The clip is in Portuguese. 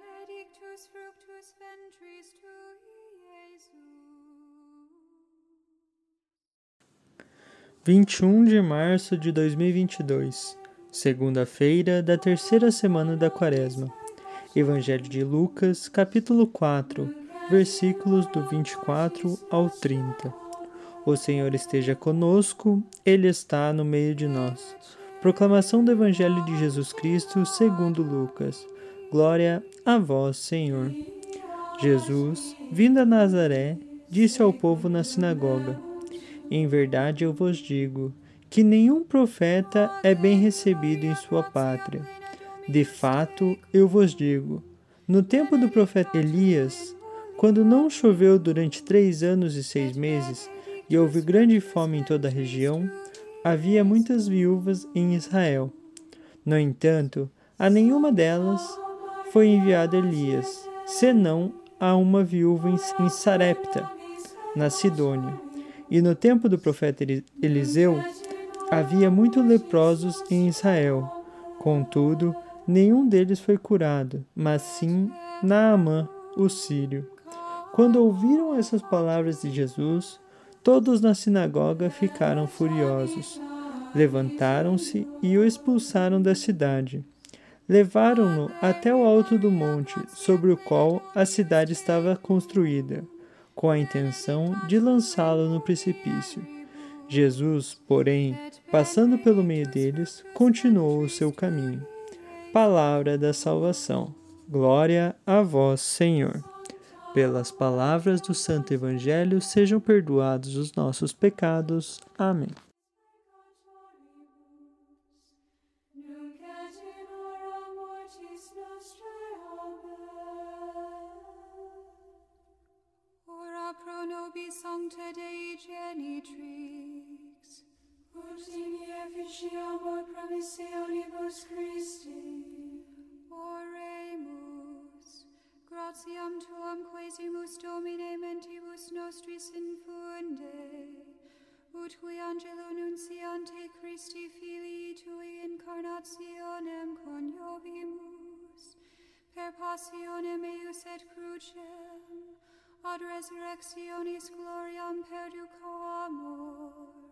benedictus fructus ventris tui, Jesus. 21 de março de 2022, segunda-feira da terceira semana da Quaresma. Evangelho de Lucas, capítulo 4, versículos do 24 ao 30. O Senhor esteja conosco, Ele está no meio de nós. Proclamação do Evangelho de Jesus Cristo segundo Lucas. Glória a vós, Senhor. Jesus, vindo a Nazaré, disse ao povo na sinagoga: em verdade eu vos digo que nenhum profeta é bem recebido em sua pátria. De fato, eu vos digo: no tempo do profeta Elias, quando não choveu durante três anos e seis meses, e houve grande fome em toda a região, havia muitas viúvas em Israel. No entanto, a nenhuma delas foi enviado Elias, senão a uma viúva em Sarepta, na Sidônia. E no tempo do profeta Eliseu, havia muitos leprosos em Israel. Contudo, nenhum deles foi curado, mas sim Naamã, o sírio. Quando ouviram essas palavras de Jesus, todos na sinagoga ficaram furiosos. Levantaram-se e o expulsaram da cidade. Levaram-no até o alto do monte, sobre o qual a cidade estava construída com a intenção de lançá-lo no precipício. Jesus, porém, passando pelo meio deles, continuou o seu caminho. Palavra da salvação. Glória a vós, Senhor. Pelas palavras do Santo Evangelho sejam perdoados os nossos pecados. Amém. Sancta Dei Genitrix, ut in efficiamur promissionibus Christi. Oremus, gratiam tuam quesimus Domine mentibus nostris infunde, ut qui angelo nunciante Christi Filii Tui incarnationem coniovimus, per passionem eius et crucem, ad resurrectionis gloriam perducamur.